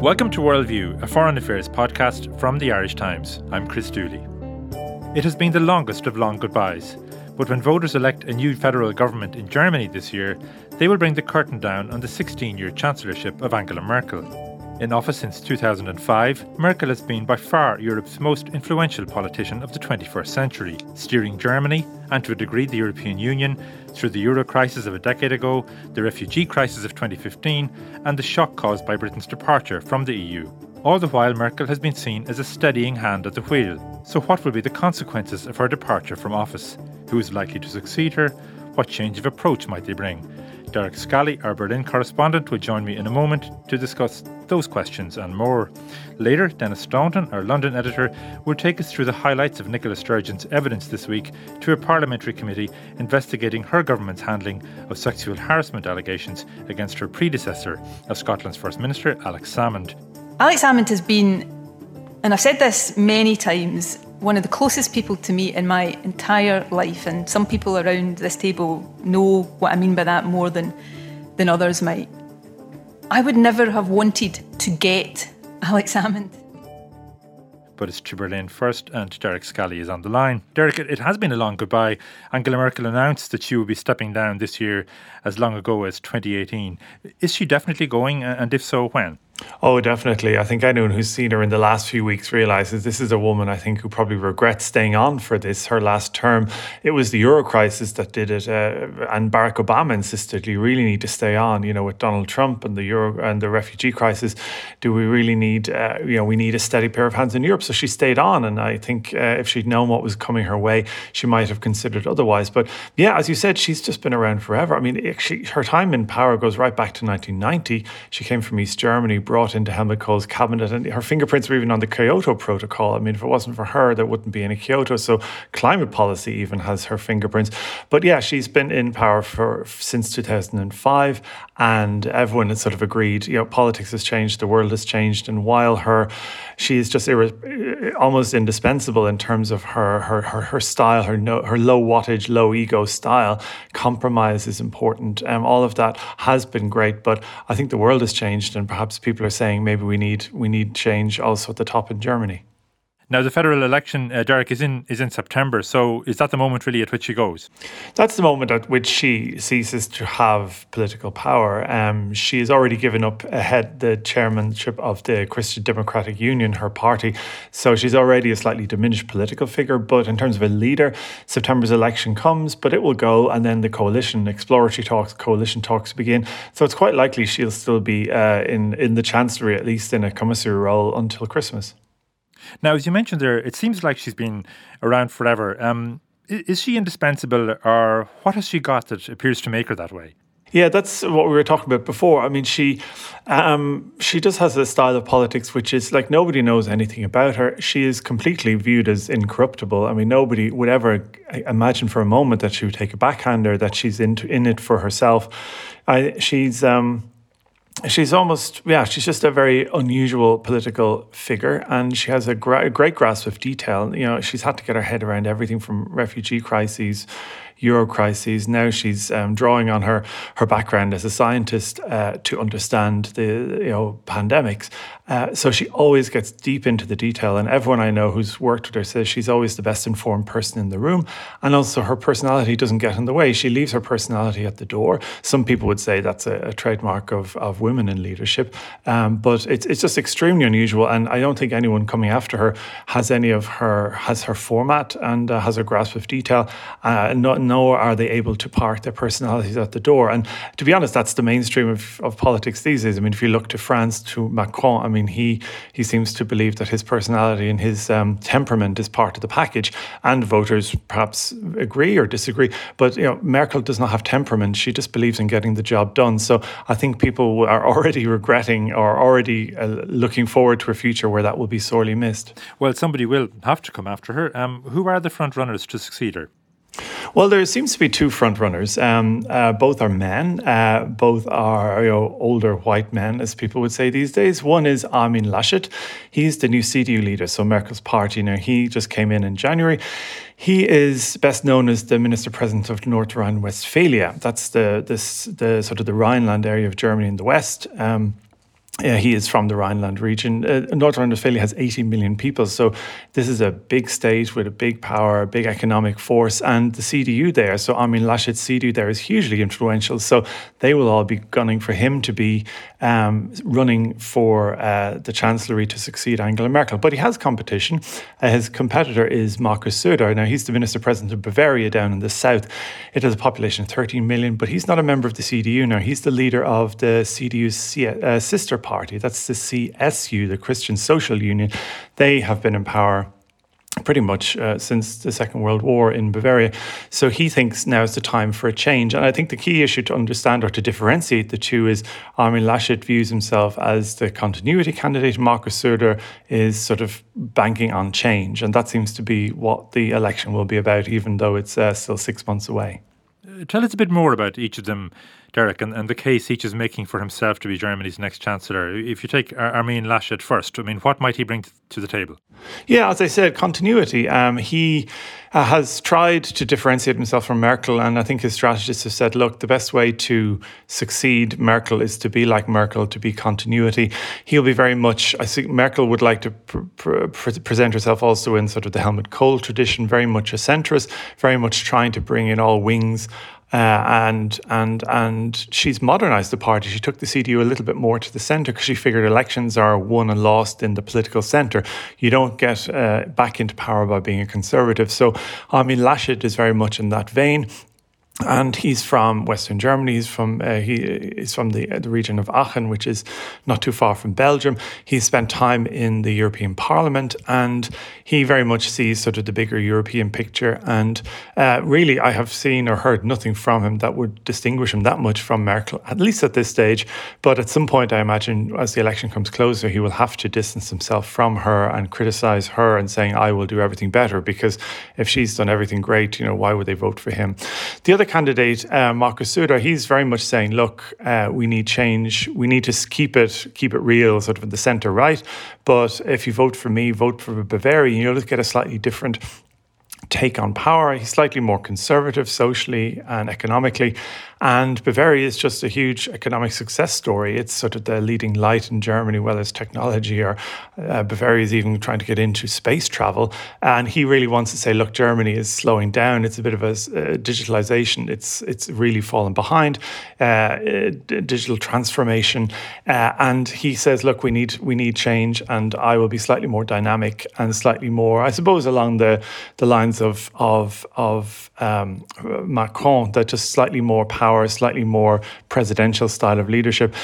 Welcome to Worldview, a foreign affairs podcast from the Irish Times. I'm Chris Dooley. It has been the longest of long goodbyes, but when voters elect a new federal government in Germany this year, they will bring the curtain down on the 16 year chancellorship of Angela Merkel. In office since 2005, Merkel has been by far Europe's most influential politician of the 21st century, steering Germany, and to a degree the European Union, through the euro crisis of a decade ago, the refugee crisis of 2015, and the shock caused by Britain's departure from the EU. All the while, Merkel has been seen as a steadying hand at the wheel. So, what will be the consequences of her departure from office? Who is likely to succeed her? What change of approach might they bring? Derek Scally, our Berlin correspondent, will join me in a moment to discuss those questions and more. Later, Denis Staunton, our London editor, will take us through the highlights of Nicola Sturgeon's evidence this week to a parliamentary committee investigating her government's handling of sexual harassment allegations against her predecessor, of Scotland's First Minister, Alex Salmond. Alex Salmond has been, and I've said this many times, one of the closest people to me in my entire life, and some people around this table know what I mean by that more than, than others might. I would never have wanted to get Alex Salmond. But it's to Berlin first, and Derek Scally is on the line. Derek, it has been a long goodbye. Angela Merkel announced that she will be stepping down this year as long ago as 2018. Is she definitely going, and if so, when? Oh, definitely. I think anyone who's seen her in the last few weeks realizes this is a woman I think who probably regrets staying on for this, her last term. It was the Euro crisis that did it. Uh, and Barack Obama insisted you really need to stay on, you know, with Donald Trump and the Euro and the refugee crisis. Do we really need, uh, you know, we need a steady pair of hands in Europe? So she stayed on. And I think uh, if she'd known what was coming her way, she might have considered otherwise. But yeah, as you said, she's just been around forever. I mean, she, her time in power goes right back to 1990. She came from East Germany brought into Helmut Kohl's cabinet, and her fingerprints were even on the Kyoto Protocol. I mean, if it wasn't for her, there wouldn't be any Kyoto. So climate policy even has her fingerprints. But yeah, she's been in power for since 2005, and everyone has sort of agreed. You know, politics has changed, the world has changed, and while her, she is just irre- almost indispensable in terms of her her her, her style, her no, her low wattage, low ego style. Compromise is important. Um, all of that has been great, but I think the world has changed, and perhaps people are saying maybe we need we need change also at the top in Germany. Now, the federal election, uh, Derek, is in is in September. So, is that the moment really at which she goes? That's the moment at which she ceases to have political power. Um, she has already given up ahead the chairmanship of the Christian Democratic Union, her party. So she's already a slightly diminished political figure. But in terms of a leader, September's election comes, but it will go, and then the coalition exploratory talks, coalition talks begin. So it's quite likely she'll still be uh, in in the chancellery, at least in a commissary role, until Christmas. Now, as you mentioned there, it seems like she's been around forever. Um, is she indispensable, or what has she got that appears to make her that way? Yeah, that's what we were talking about before. I mean, she um, she just has a style of politics which is like nobody knows anything about her. She is completely viewed as incorruptible. I mean, nobody would ever imagine for a moment that she would take a backhander, that she's in, in it for herself. I, she's um, she's almost yeah she's just a very unusual political figure and she has a, gra- great grasp of detail. You know she's had to get her head around everything from refugee crises euro crises now she's um, drawing on her her background as a scientist uh, to understand the you know pandemics uh, so she always gets deep into the detail, and everyone I know who's worked with her says she's always the best informed person in the room. And also, her personality doesn't get in the way. She leaves her personality at the door. Some people would say that's a, a trademark of, of women in leadership, um, but it's it's just extremely unusual. And I don't think anyone coming after her has any of her has her format and uh, has a grasp of detail. Uh, no, nor are they able to park their personalities at the door. And to be honest, that's the mainstream of, of politics these days. I mean, if you look to France, to Macron, I mean he he seems to believe that his personality and his um, temperament is part of the package, and voters perhaps agree or disagree. But you know, Merkel does not have temperament; she just believes in getting the job done. So I think people are already regretting or already uh, looking forward to a future where that will be sorely missed. Well, somebody will have to come after her. Um, who are the front runners to succeed her? Well, there seems to be two frontrunners. Um, uh, both are men. Uh, both are you know, older white men, as people would say these days. One is Armin Laschet. He's the new CDU leader, so Merkel's party. Now, he just came in in January. He is best known as the minister president of North Rhine-Westphalia. That's the this the sort of the Rhineland area of Germany in the west. Um, Yeah, he is from the Rhineland region. Uh, North Rhine-Westphalia has 80 million people, so this is a big state with a big power, a big economic force, and the CDU there. So Armin Laschet's CDU there is hugely influential. So they will all be gunning for him to be um, running for uh, the chancellery to succeed Angela Merkel. But he has competition. Uh, his competitor is Markus Söder. Now he's the minister president of Bavaria down in the south. It has a population of 13 million, but he's not a member of the CDU now. He's the leader of the CDU's uh, sister. That's the CSU, the Christian Social Union. They have been in power pretty much uh, since the Second World War in Bavaria. So he thinks now is the time for a change. And I think the key issue to understand or to differentiate the two is Armin Laschet views himself as the continuity candidate. Markus Söder is sort of banking on change. And that seems to be what the election will be about, even though it's uh, still six months away. Uh, tell us a bit more about each of them Derek, and, and the case each is making for himself to be Germany's next chancellor. If you take Armin Laschet first, I mean, what might he bring to the table? Yeah, as I said, continuity. Um, he uh, has tried to differentiate himself from Merkel, and I think his strategists have said, look, the best way to succeed Merkel is to be like Merkel, to be continuity. He'll be very much, I think Merkel would like to pr- pr- present herself also in sort of the Helmut Kohl tradition, very much a centrist, very much trying to bring in all wings uh, and and and she's modernized the party. She took the CDU a little bit more to the center because she figured elections are won and lost in the political center. You don't get uh, back into power by being a conservative. So, I mean, Laschet is very much in that vein and he's from Western Germany. He's from uh, he is from the the region of Aachen, which is not too far from Belgium. He spent time in the European Parliament, and he very much sees sort of the bigger European picture. And uh, really, I have seen or heard nothing from him that would distinguish him that much from Merkel, at least at this stage. But at some point, I imagine as the election comes closer, he will have to distance himself from her and criticize her and saying, "I will do everything better," because if she's done everything great, you know, why would they vote for him? The other candidate, uh, Markus Söder, he's very much saying, look, uh, we need change. We need to keep it keep it real, sort of in the centre right. But if you vote for me, vote for Bavaria, you'll get a slightly different take on power. He's slightly more conservative socially and economically. And Bavaria is just a huge economic success story. It's sort of the leading light in Germany, whether it's technology or uh, Bavaria is even trying to get into space travel. And he really wants to say, look, Germany is slowing down. It's a bit of a uh, digitalization. It's it's really fallen behind. Uh, digital transformation. Uh, and he says, look, we need we need change, and I will be slightly more dynamic and slightly more, I suppose, along the the lines of of of um, Macron, that just slightly more power power, slightly more presidential style of leadership.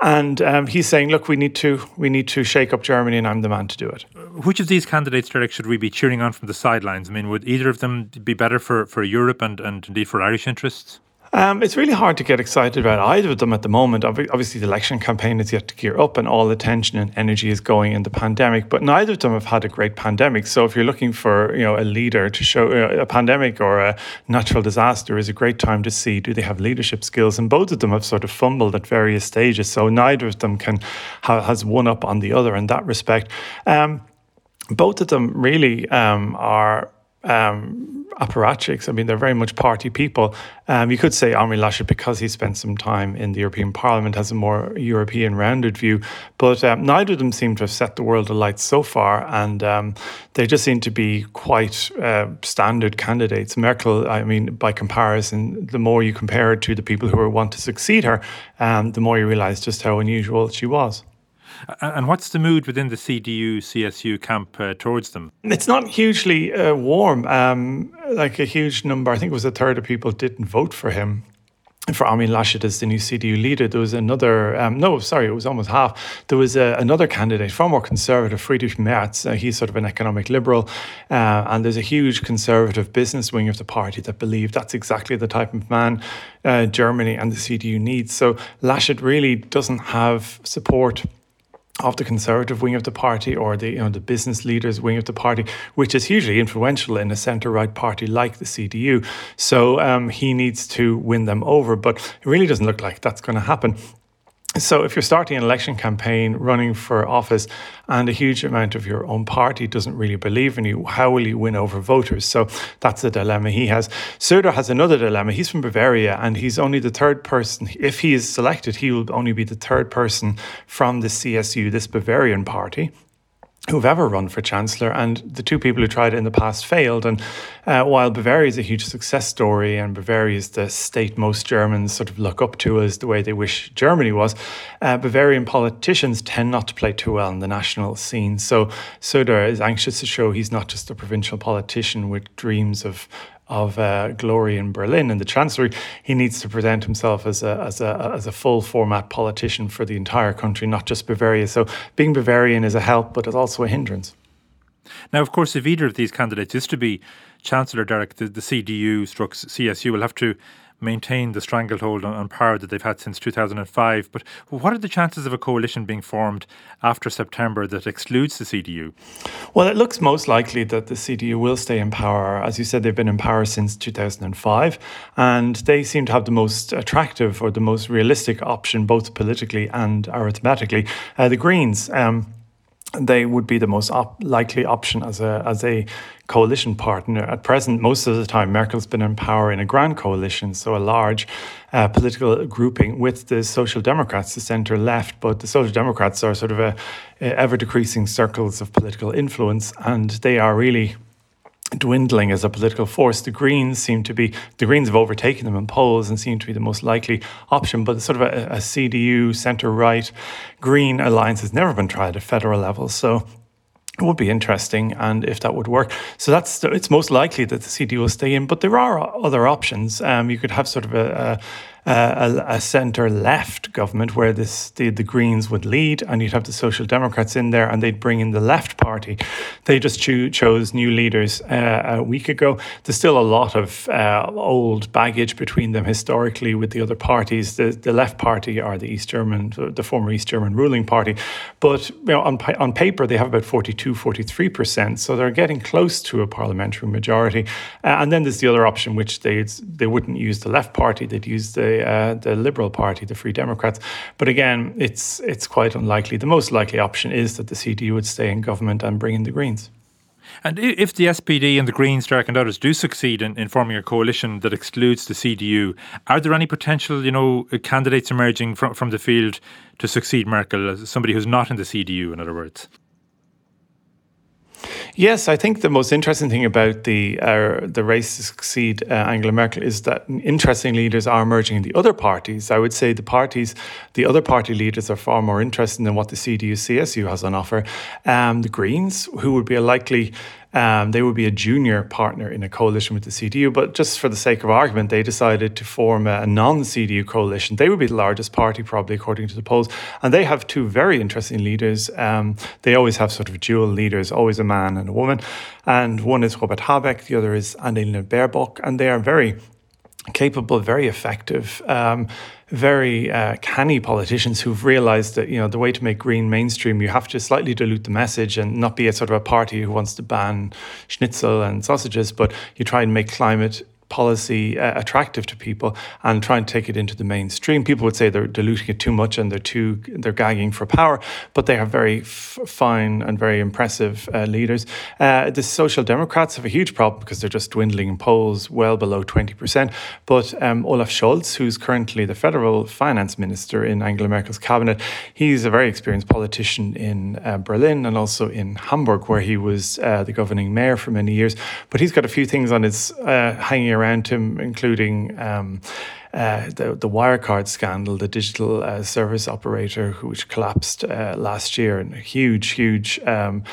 And um, he's saying, look, we need to we need to shake up Germany, and I'm the man to do it. Which of these candidates, Derek, should we be cheering on from the sidelines? I mean, would either of them be better for, for Europe and, and indeed for Irish interests? Um, it's really hard to get excited about either of them at the moment. Obviously, the election campaign is yet to gear up, and all attention and energy is going in the pandemic. But neither of them have had a great pandemic. So, if you're looking for you know a leader to show uh, a pandemic or a natural disaster, is a great time to see do they have leadership skills. And both of them have sort of fumbled at various stages. So neither of them can has one up on the other in that respect. Um, both of them really um, are um, apparatchiks. I mean, they're very much party people. Um, you could say Armin Laschet, because he spent some time in the European Parliament, has a more European rounded view. But um, neither of them seem to have set the world alight so far. And um, they just seem to be quite uh, standard candidates. Merkel, I mean, by comparison, the more you compare her to the people who want to succeed her, um, the more you realize just how unusual she was. And what's the mood within the CDU CSU camp uh, towards them? It's not hugely uh, warm. Um, like a huge number, I think it was a third of people didn't vote for him. For Armin Laschet as the new CDU leader, there was another. Um, no, sorry, it was almost half. There was a, uh, another candidate, far more conservative, Friedrich Merz. Uh, he's sort of an economic liberal, uh, and there's a huge conservative business wing of the party that believe that's exactly the type of man uh, Germany and the CDU needs. So Laschet really doesn't have support of the conservative wing of the party or the you know the business leaders wing of the party, which is hugely influential in a centre right party like the CDU. So um, he needs to win them over, but it really doesn't look like that's going to happen. So, if you're starting an election campaign, running for office, and a huge amount of your own party doesn't really believe in you, how will you win over voters? So, that's the dilemma he has. Söder has another dilemma. He's from Bavaria, and he's only the third person. If he is selected, he will only be the third person from the CSU, this Bavarian party, who've ever run for chancellor, and the two people who tried it in the past failed. And uh, while Bavaria is a huge success story, and Bavaria is the state most Germans sort of look up to as the way they wish Germany was, uh, Bavarian politicians tend not to play too well in the national scene. So Söder is anxious to show he's not just a provincial politician with dreams of of uh, glory in Berlin and the Chancellery, he needs to present himself as a, as, a, as a full format politician for the entire country, not just Bavaria. So being Bavarian is a help, but it's also a hindrance. Now, of course, if either of these candidates is to be Chancellor Derek, the, the CDU struck CSU will have to maintain the stranglehold on, on, power that they've had since 2005. But what are the chances of a coalition being formed after September that excludes the CDU? Well, it looks most likely that the CDU will stay in power. As you said, they've been in power since 2005, and they seem to have the most attractive or the most realistic option, both politically and arithmetically. Uh, the Greens. Um, they would be the most op- likely option as a as a coalition partner. At present, most of the time, Merkel's been in power in a grand coalition, so a large uh, political grouping with the Social Democrats, the centre left. But the Social Democrats are sort of a, a ever decreasing circles of political influence, and they are really dwindling as a political force. The Greens seem to be, the Greens have overtaken them in polls and seem to be the most likely option, but sort of a, a CDU, centre right, Green alliance has never been tried at federal level. So it would be interesting and if that would work so that's it's most likely that the cd will stay in but there are other options um, you could have sort of a, a, a centre left government where this the, the Greens would lead, and you'd have the Social Democrats in there, and they'd bring in the left party. They just cho- chose new leaders uh, a week ago. There's still a lot of uh, old baggage between them historically with the other parties. The, the left party are the East German, the former East German ruling party, but you know, on, on paper they have about 42, 43 percent, so they're getting close to a parliamentary majority. Uh, and then there's the other option, which they they wouldn't use the left party, they'd use the uh, the Liberal Party, the Free Democrats. But again, it's it's quite unlikely. The most likely option is that the CDU would stay in government and bring in the Greens. And if the SPD and the Greens, Derek, and others do succeed in, in, forming a coalition that excludes the CDU, are there any potential, you know, candidates emerging from, from the field to succeed Merkel, as somebody who's not in the CDU, in other words? Yes, I think the most interesting thing about the uh, the race to succeed uh, Angela Merkel is that interesting leaders are emerging in the other parties. I would say the parties, the other party leaders are far more interesting than what the CDU CSU has on offer. Um, the Greens, who would be a likely um, they would be a junior partner in a coalition with the CDU, but just for the sake of argument, they decided to form a, non CDU coalition. They would be the largest party, probably, according to the polls. And they have two very interesting leaders. Um, they always have sort of dual leaders, always a man and a woman. And one is Robert Habeck, the other is Annalena Baerbock. And they are very capable, very effective. Um, very uh, canny politicians who've realized that you know the way to make green mainstream you have to slightly dilute the message and not be a sort of a party who wants to ban schnitzel and sausages but you try and make climate policy uh, attractive to people and try and take it into the mainstream. People would say they're diluting it too much and they're too they're gagging for power, but they are very f- fine and very impressive uh, leaders. Uh, the Social Democrats have a huge problem because they're just dwindling in polls well below twenty percent. But um, Olaf Scholz, who's currently the federal finance minister in Angela Merkel's cabinet, he's a very experienced politician in uh, Berlin and also in Hamburg, where he was uh, the governing mayor for many years. But he's got a few things on his uh, hanging around him, including um, uh, the, the Wirecard scandal, the digital uh, service operator, which collapsed uh, last year, and a huge, huge um,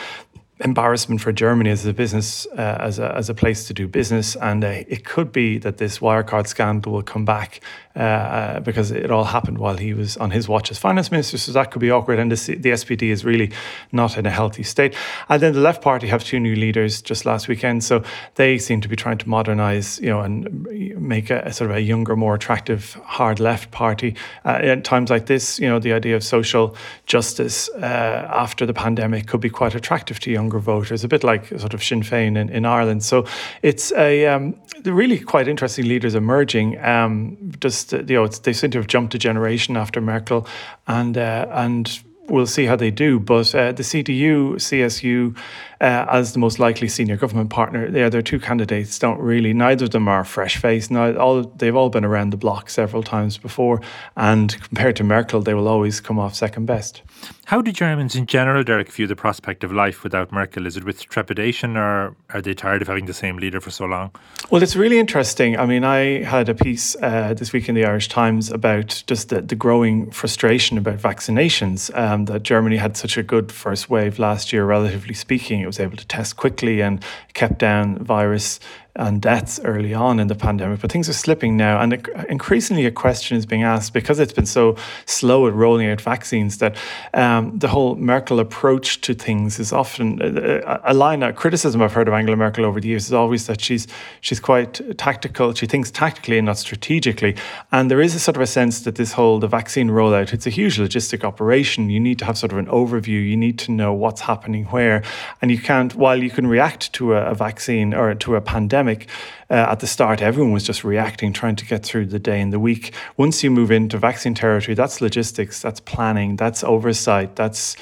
embarrassment for Germany as a business, uh, as, a, as a place to do business. And uh, it could be that this Wirecard scandal will come back uh, uh, because it all happened while he was on his watch as finance minister. So that could be awkward. And the, the SPD is really not in a healthy state. And then the Left Party have two new leaders just last weekend. So they seem to be trying to modernize, you know, and make a, a sort of a younger, more attractive hard left party. Uh, at times like this, you know, the idea of social justice uh, after the pandemic could be quite attractive to young younger voters, a bit like sort of Sinn Féin in, in Ireland. So it's a um, really quite interesting leaders emerging. Um, just you know, they seem to have jumped a generation after Merkel, and uh, and we'll see how they do. But uh, the CDU, CSU, uh, as the most likely senior government partner, yeah, their two candidates don't really. Neither of them are fresh faced. Now, all they've all been around the block several times before, and compared to Merkel, they will always come off second best. How do Germans in general, Derek, view the prospect of life without Merkel? Is it with trepidation, or are they tired of having the same leader for so long? Well, it's really interesting. I mean, I had a piece uh, this week in the Irish Times about just the, the growing frustration about vaccinations. Um, that Germany had such a good first wave last year, relatively speaking it was able to test quickly and kept down virus and deaths early on in the pandemic, but things are slipping now. And increasingly, a question is being asked because it's been so slow at rolling out vaccines that um, the whole Merkel approach to things is often a, a line of criticism I've heard of Angela Merkel over the years is always that she's she's quite tactical. She thinks tactically and not strategically. And there is a sort of a sense that this whole the vaccine rollout it's a huge logistic operation. You need to have sort of an overview. You need to know what's happening where, and you can't. While you can react to a, a vaccine or to a pandemic pandemic, uh, at the start, everyone was just reacting, trying to get through the day and the week. Once you move into vaccine territory, that's logistics, that's planning, that's oversight, that's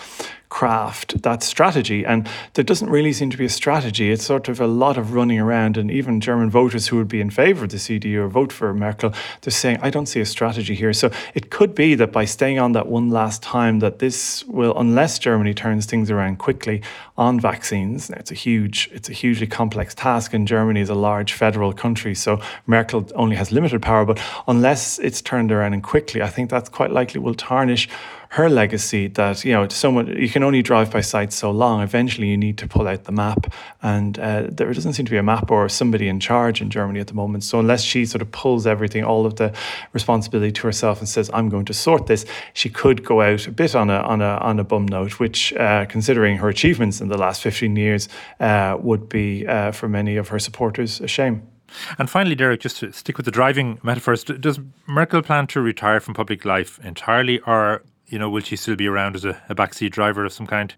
craft that strategy. And there doesn't really seem to be a strategy. It's sort of a lot of running around. And even German voters who would be in favor of the CDU or vote for Merkel, they're saying, I don't see a strategy here. So it could be that by staying on that one last time, that this will, unless Germany turns things around quickly on vaccines, it's a huge, it's a hugely complex task. And Germany is a large federal country. So Merkel only has limited power. But unless it's turned around and quickly, I think that's quite likely will tarnish her legacy that you know someone you can only drive by sight so long. Eventually you need to pull out the map. And uh, there doesn't seem to be a map or somebody in charge in Germany at the moment. So unless she sort of pulls everything all of the responsibility to herself and says I'm going to sort this she could go out a bit on a on a on a bum note which uh, considering her achievements in the last 15 years uh, would be uh, for many of her supporters a shame. And finally, Derek, just to stick with the driving metaphors, does Merkel plan to retire from public life entirely, or you know, will she still be around as a, a backseat driver of some kind?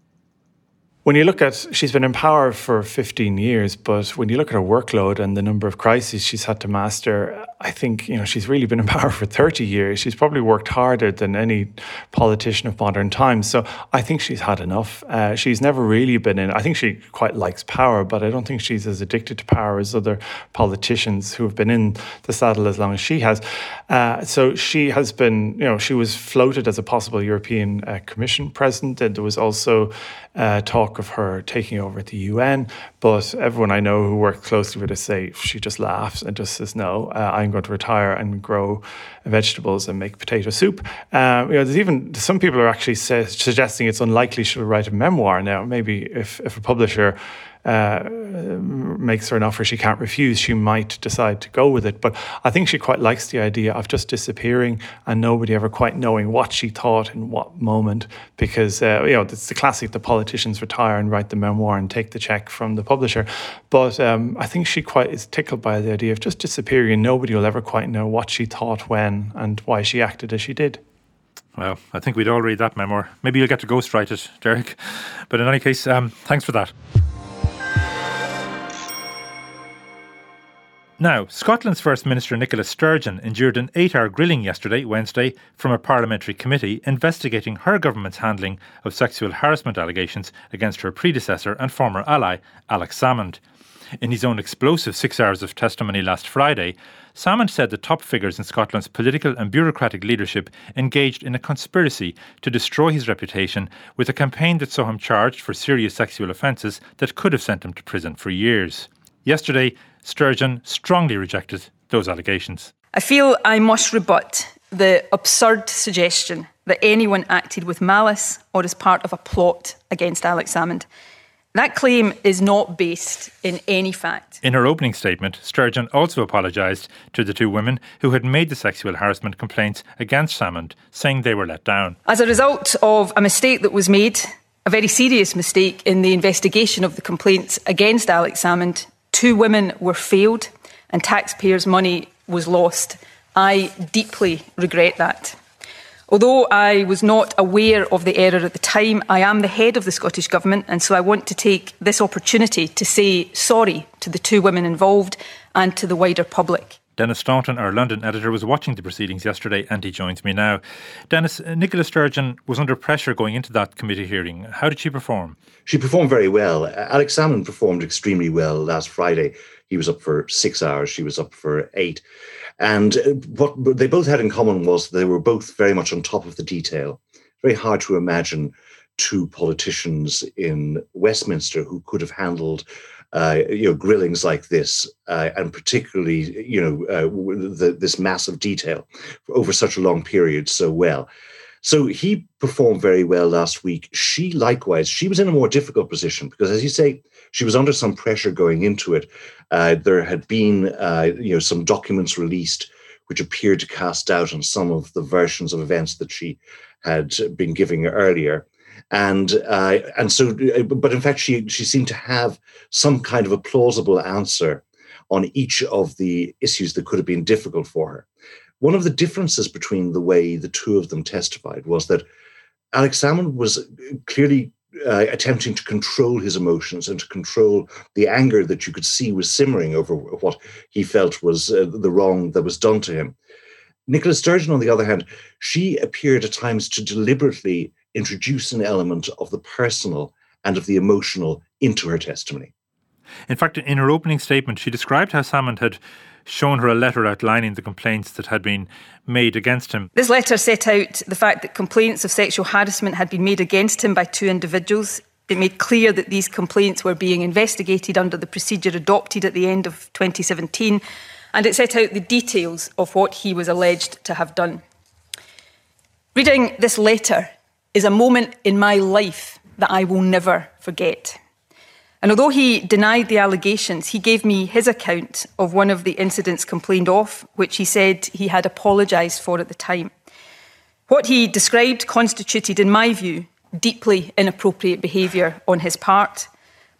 When you look at she's been in power for 15 years but when you look at her workload and the number of crises she's had to master i think you know she's really been in power for 30 years. She's probably worked harder than any politician of modern times. So i think she's had enough. Uh, she's never really been in i think she quite likes power but i don't think she's as addicted to power as other politicians who have been in the saddle as long as she has. Uh, so she has been you know she was floated as a possible european uh, commission president. And there was also uh, talk of her taking over at the UN, but everyone I know who worked closely with her say she just laughs and just says, "No, uh, I'm going to retire and grow vegetables and make potato soup." Uh, you know, there's even some people are actually say, suggesting it's unlikely she'll write a memoir now. Maybe if if a publisher uh, makes her an offer she can't refuse, she might decide to go with it. But I think she quite likes the idea of just disappearing and nobody ever quite knowing what she thought in what moment. Because uh, you know it's the classic: the politicians retire and write the memoir and take the check from the publisher. But um, I think she quite is tickled by the idea of just disappearing and nobody will ever quite know what she thought when and why she acted as she did. Well, I think we'd all read that memoir. Maybe you'll get to ghostwrite it, Derek. But in any case, um, thanks for that. Now, Scotland's First Minister Nicola Sturgeon endured an eight hour grilling yesterday, Wednesday, from a parliamentary committee investigating her government's handling of sexual harassment allegations against her predecessor and former ally, Alex Salmond. In his own explosive six hours of testimony last Friday, Salmond said the top figures in Scotland's political and bureaucratic leadership engaged in a conspiracy to destroy his reputation with a campaign that saw him charged for serious sexual offences that could have sent him to prison for years. Yesterday, Sturgeon strongly rejected those allegations. I feel I must rebut the absurd suggestion that anyone acted with malice or as part of a plot against Alex Salmond. That claim is not based in any fact. In her opening statement, Sturgeon also apologised to the two women who had made the sexual harassment complaints against Salmond, saying they were let down. As a result of a mistake that was made, a very serious mistake in the investigation of the complaints against Alex Salmond, Two women were failed and taxpayers' money was lost. I deeply regret that. Although I was not aware of the error at the time, I am the head of the Scottish Government, and so I want to take this opportunity to say sorry to the two women involved and to the wider public. Denis Staunton, our London editor, was watching the proceedings yesterday and he joins me now. Denis, Nicola Sturgeon was under pressure going into that committee hearing. How did she perform? She performed very well. Alex Salmond performed extremely well last Friday. He was up for six hours, she was up for eight. And uh, what they both had in common was they were both very much on top of the detail. Very hard to imagine two politicians in Westminster who could have handled uh, you know, grillings like this, uh, and particularly, you know, uh, the, this massive detail over such a long period so well. So he performed very well last week. She likewise, she was in a more difficult position because, as you say, she was under some pressure going into it. Uh, there had been, uh, you know, some documents released which appeared to cast doubt on some of the versions of events that she had been giving earlier and uh, and so, but in fact, she she seemed to have some kind of a plausible answer on each of the issues that could have been difficult for her. One of the differences between the way the two of them testified was that Alex Salmond was clearly uh, attempting to control his emotions and to control the anger that you could see was simmering over what he felt was uh, the wrong that was done to him. Nicola Sturgeon, on the other hand, she appeared at times to deliberately introduce an element of the personal and of the emotional into her testimony. In fact, in her opening statement, she described how Salmond had shown her a letter outlining the complaints that had been made against him. This letter set out the fact that complaints of sexual harassment had been made against him by two individuals. It made clear that these complaints were being investigated under the procedure adopted at the end of 2017, and it set out the details of what he was alleged to have done. Reading this letter is a moment in my life that I will never forget. And although he denied the allegations, he gave me his account of one of the incidents complained of, which he said he had apologised for at the time. What he described constituted, in my view, deeply inappropriate behaviour on his part.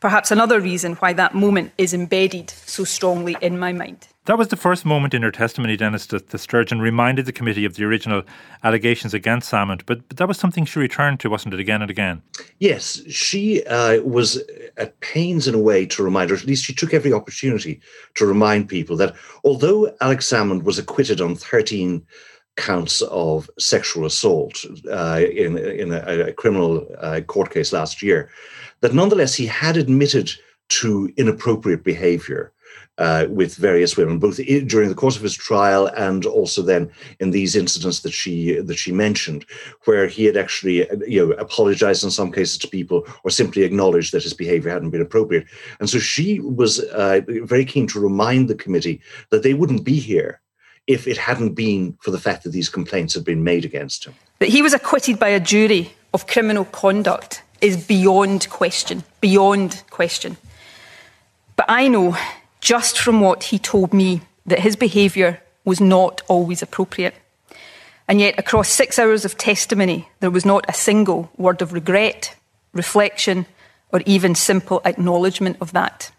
Perhaps another reason why that moment is embedded so strongly in my mind. That was the first moment in her testimony, Denis, that the Sturgeon reminded the committee of the original allegations against Salmond. But, but that was something she returned to, wasn't it, again and again? Yes, she uh, was at pains in a way to remind, or at least she took every opportunity to remind people that although Alex Salmond was acquitted on 13 counts of sexual assault uh, in, in a, a criminal uh, court case last year, that nonetheless he had admitted to inappropriate behavior uh, with various women, both during the course of his trial and also then in these incidents that she that she mentioned, where he had actually you know apologized in some cases to people or simply acknowledged that his behavior hadn't been appropriate. And so she was uh, very keen to remind the committee that they wouldn't be here if it hadn't been for the fact that these complaints had been made against him. That he was acquitted by a jury of criminal conduct is beyond question, beyond question. But I know just from what he told me that his behaviour was not always appropriate. And yet, across six hours of testimony, there was not a single word of regret, reflection, or even simple acknowledgement of that.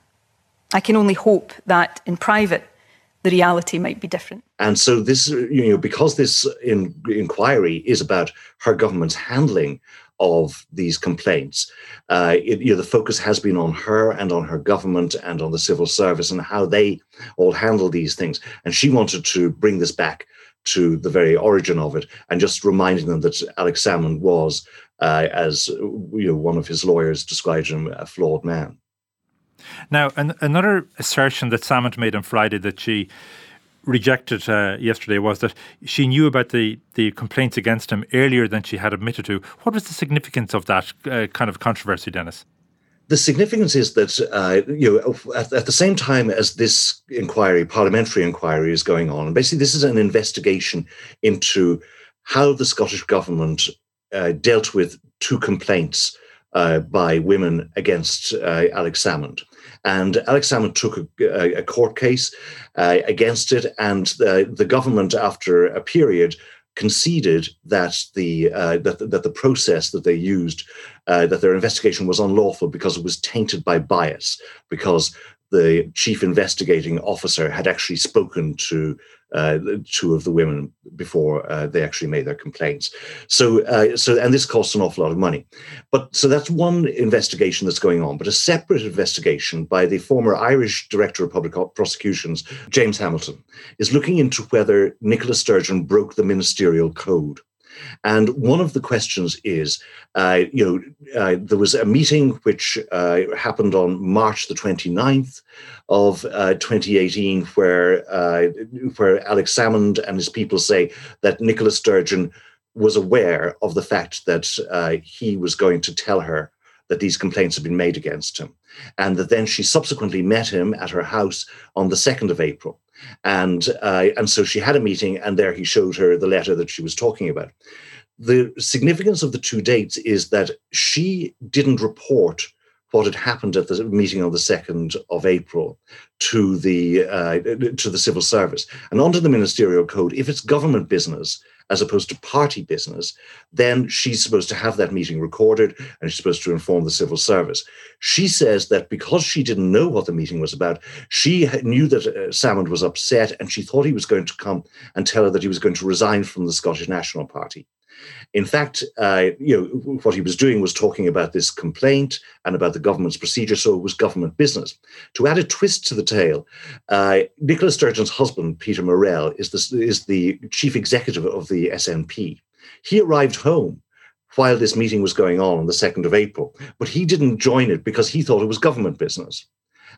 I can only hope that in private, the reality might be different. And so, this, you know, because this in, inquiry is about her government's handling of these complaints. Uh, it, you know, the focus has been on her and on her government and on the civil service and how they all handle these things. And she wanted to bring this back to the very origin of it and just reminding them that Alex Salmond was, uh, as you know, one of his lawyers described him, a flawed man. Now, an, another assertion that Salmond made on Friday that she rejected uh, yesterday was that she knew about the, the complaints against him earlier than she had admitted to. What was the significance of that uh, kind of controversy, Denis? The significance is that uh, you know at, at, the same time as this inquiry, parliamentary inquiry, is going on, and basically this is an investigation into how the Scottish government uh, dealt with two complaints uh, by women against uh, Alex Salmond. And Alex Salmond took a, a court case uh, against it, and the, the government, after a period, conceded that the uh, that, that the process that they used, uh, that their investigation was unlawful because it was tainted by bias, because the chief investigating officer had actually spoken to uh, two of the women before uh, they actually made their complaints. So, uh, so, and this costs an awful lot of money. But so that's one investigation that's going on. But a separate investigation by the former Irish Director of Public Prosecutions, James Hamilton, is looking into whether Nicola Sturgeon broke the ministerial code. And one of the questions is, uh, you know, uh, there was a meeting which uh, happened on March the 29th of uh, 2018, where uh, where Alex Salmond and his people say that Nicola Sturgeon was aware of the fact that uh, he was going to tell her that these complaints had been made against him, and that then she subsequently met him at her house on the 2nd of April. And, uh, and so she had a meeting, and there he showed her the letter that she was talking about. The significance of the two dates is that she didn't report what had happened at the meeting on the 2nd of April to the uh, to the civil service. And under the ministerial code, if it's government business as opposed to party business, then she's supposed to have that meeting recorded and she's supposed to inform the civil service. She says that because she didn't know what the meeting was about, she knew that uh, was upset and she thought he was going to come and tell her that he was going to resign from the Scottish National Party. In fact, uh, you know what he was doing was talking about this complaint and about the government's procedure, so it was government business. To add a twist to the tale, uh, Nicola Sturgeon's husband, Peter Murrell, is the, is the chief executive of the SNP. He arrived home while this meeting was going on on the 2nd of April, but he didn't join it because he thought it was government business.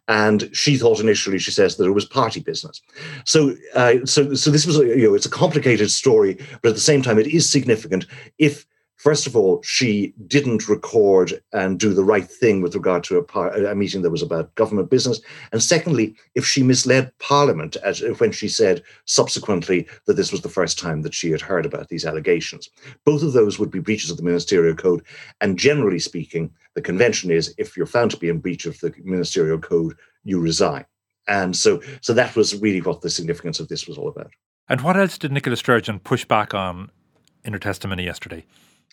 And she thought initially, she says, that it was party business. So, uh, so, so this was, you know, it's a complicated story, but at the same time, it is significant if First of all, she didn't record and do the right thing with regard to a, a, meeting that was about government business. And secondly, if she misled Parliament as, when she said subsequently that this was the first time that she had heard about these allegations. Both of those would be breaches of the ministerial code. And generally speaking, the convention is if you're found to be in breach of the ministerial code, you resign. And so, so that was really what the significance of this was all about. And what else did Nicola Sturgeon push back on in her testimony yesterday?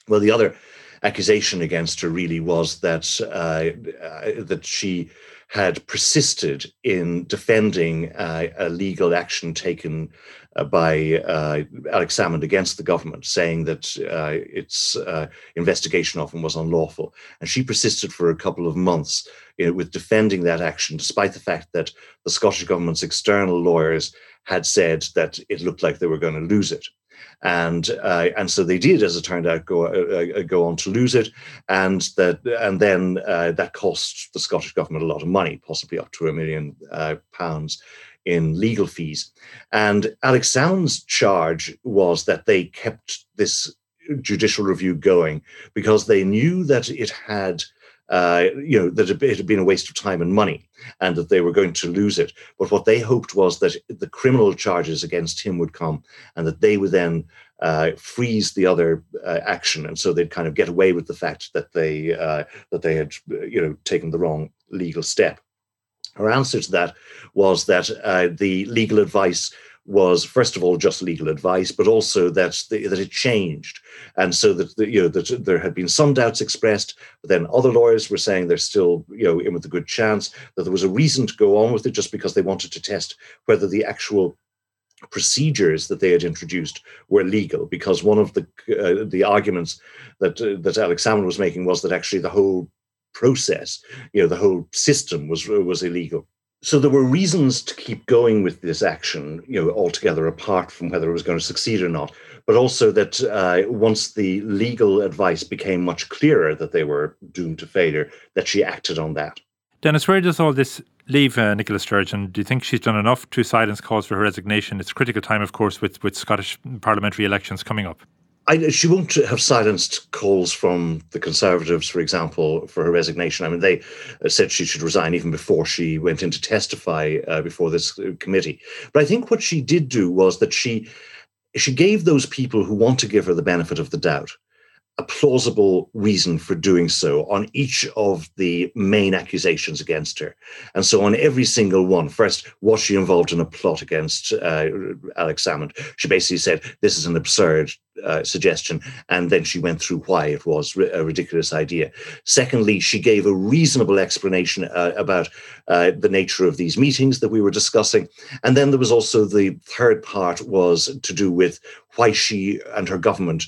Well, the other accusation against her really was that uh, uh, that she had persisted in defending uh, a legal action taken uh, by uh, Alex Salmond against the government, saying that uh, its investigation of him was unlawful. And she persisted for a couple of months you know, with defending that action, despite the fact that the Scottish government's external lawyers had said that it looked like they were going to lose it and uh, and so they did, as it turned out, go uh, uh, go on to lose it, and that and then uh, that cost the Scottish government a lot of money, possibly up to a million uh, pounds in legal fees. And Alex Salmond's charge was that they kept this judicial review going because they knew that it had uh, you know, that it had been a waste of time and money and that they were going to lose it. But what they hoped was that the criminal charges against him would come and that they would then uh, freeze the other uh, action. And so they'd kind of get away with the fact that they, uh, that they had, you know, taken the wrong legal step. Her answer to that was that uh, the legal advice was first of all just legal advice, but also that the, that it changed, and so that the, you know that there had been some doubts expressed, but then other lawyers were saying they're still you know in with a good chance that there was a reason to go on with it just because they wanted to test whether the actual procedures that they had introduced were legal. Because one of the uh, the arguments that uh, that Alex Salmond was making was that actually the whole process you know the whole system was was illegal so there were reasons to keep going with this action, you know, altogether apart from whether it was going to succeed or not. But also that uh, once the legal advice became much clearer that they were doomed to failure, that she acted on that. Denis, where does all this leave uh, Nicola Sturgeon? Do you think she's done enough to silence calls for her resignation? It's a critical time, of course, with, with Scottish parliamentary elections coming up. I, she won't have silenced calls from the Conservatives, for example, for her resignation. I mean, they uh, said she should resign even before she went in to testify uh, before this uh, committee. But I think what she did do was that she she gave those people who want to give her the benefit of the doubt a plausible reason for doing so on each of the main accusations against her. And so on every single one, first, was she involved in a plot against uh, Alex Salmond? She basically said, this is an absurd uh, suggestion, and then she went through why it was a ridiculous idea. Secondly, she gave a reasonable explanation uh, about uh, the nature of these meetings that we were discussing, and then there was also the third part was to do with why she and her government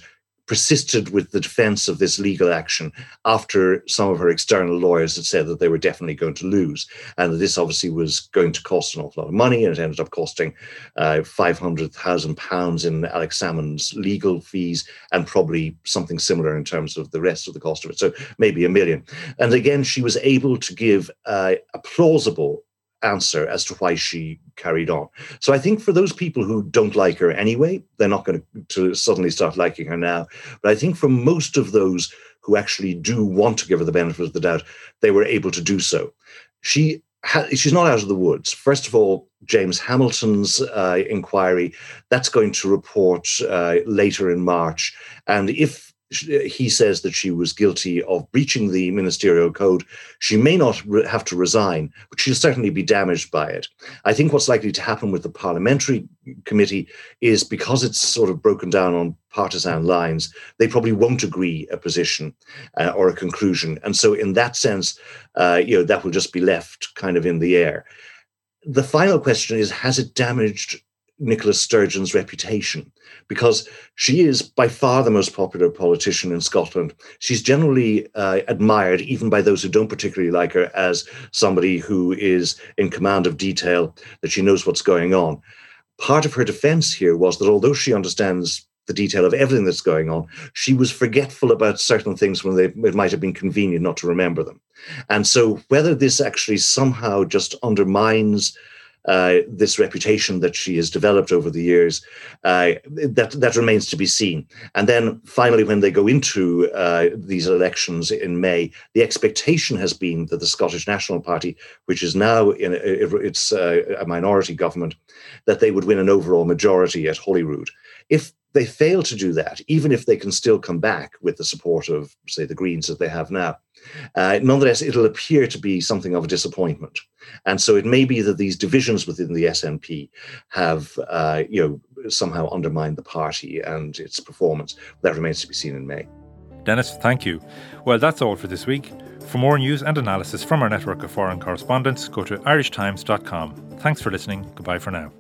persisted with the defense of this legal action after some of her external lawyers had said that they were definitely going to lose and that this obviously was going to cost an awful lot of money and it ended up costing uh, 500,000 pounds in Alex Salmond's legal fees and probably something similar in terms of the rest of the cost of it. So maybe a million. And again she was able to give uh, a plausible answer as to why she carried on. So I think for those people who don't like her anyway, they're not going to suddenly start liking her now. But I think for most of those who actually do want to give her the benefit of the doubt, they were able to do so. She she's not out of the woods. First of all, James Hamilton's uh, inquiry that's going to report uh, later in March, and if he says that she was guilty of breaching the ministerial code. She may not re- have to resign, but she'll certainly be damaged by it. I think what's likely to happen with the parliamentary committee is because it's sort of broken down on partisan lines, they probably won't agree a position uh, or a conclusion. And so, in that sense, uh, you know, that will just be left kind of in the air. The final question is Has it damaged Nicola Sturgeon's reputation because she is by far the most popular politician in Scotland. She's generally uh, admired, even by those who don't particularly like her, as somebody who is in command of detail, that she knows what's going on. Part of her defense here was that although she understands the detail of everything that's going on, she was forgetful about certain things when they, it might have been convenient not to remember them. And so, whether this actually somehow just undermines uh, this reputation that she has developed over the years, uh, that that remains to be seen. And then finally, when they go into uh, these elections in May, the expectation has been that the Scottish National Party, which is now in it's uh, a minority government, that they would win an overall majority at Holyrood. If they fail to do that, even if they can still come back with the support of, say, the Greens that they have now, uh, nonetheless, it'll appear to be something of a disappointment. And so it may be that these divisions within the SNP have, uh, you know, somehow undermined the party and its performance. That remains to be seen in May. Denis, thank you. Well, that's all for this week. For more news and analysis from our network of foreign correspondents, go to irishtimes.com. Thanks for listening. Goodbye for now.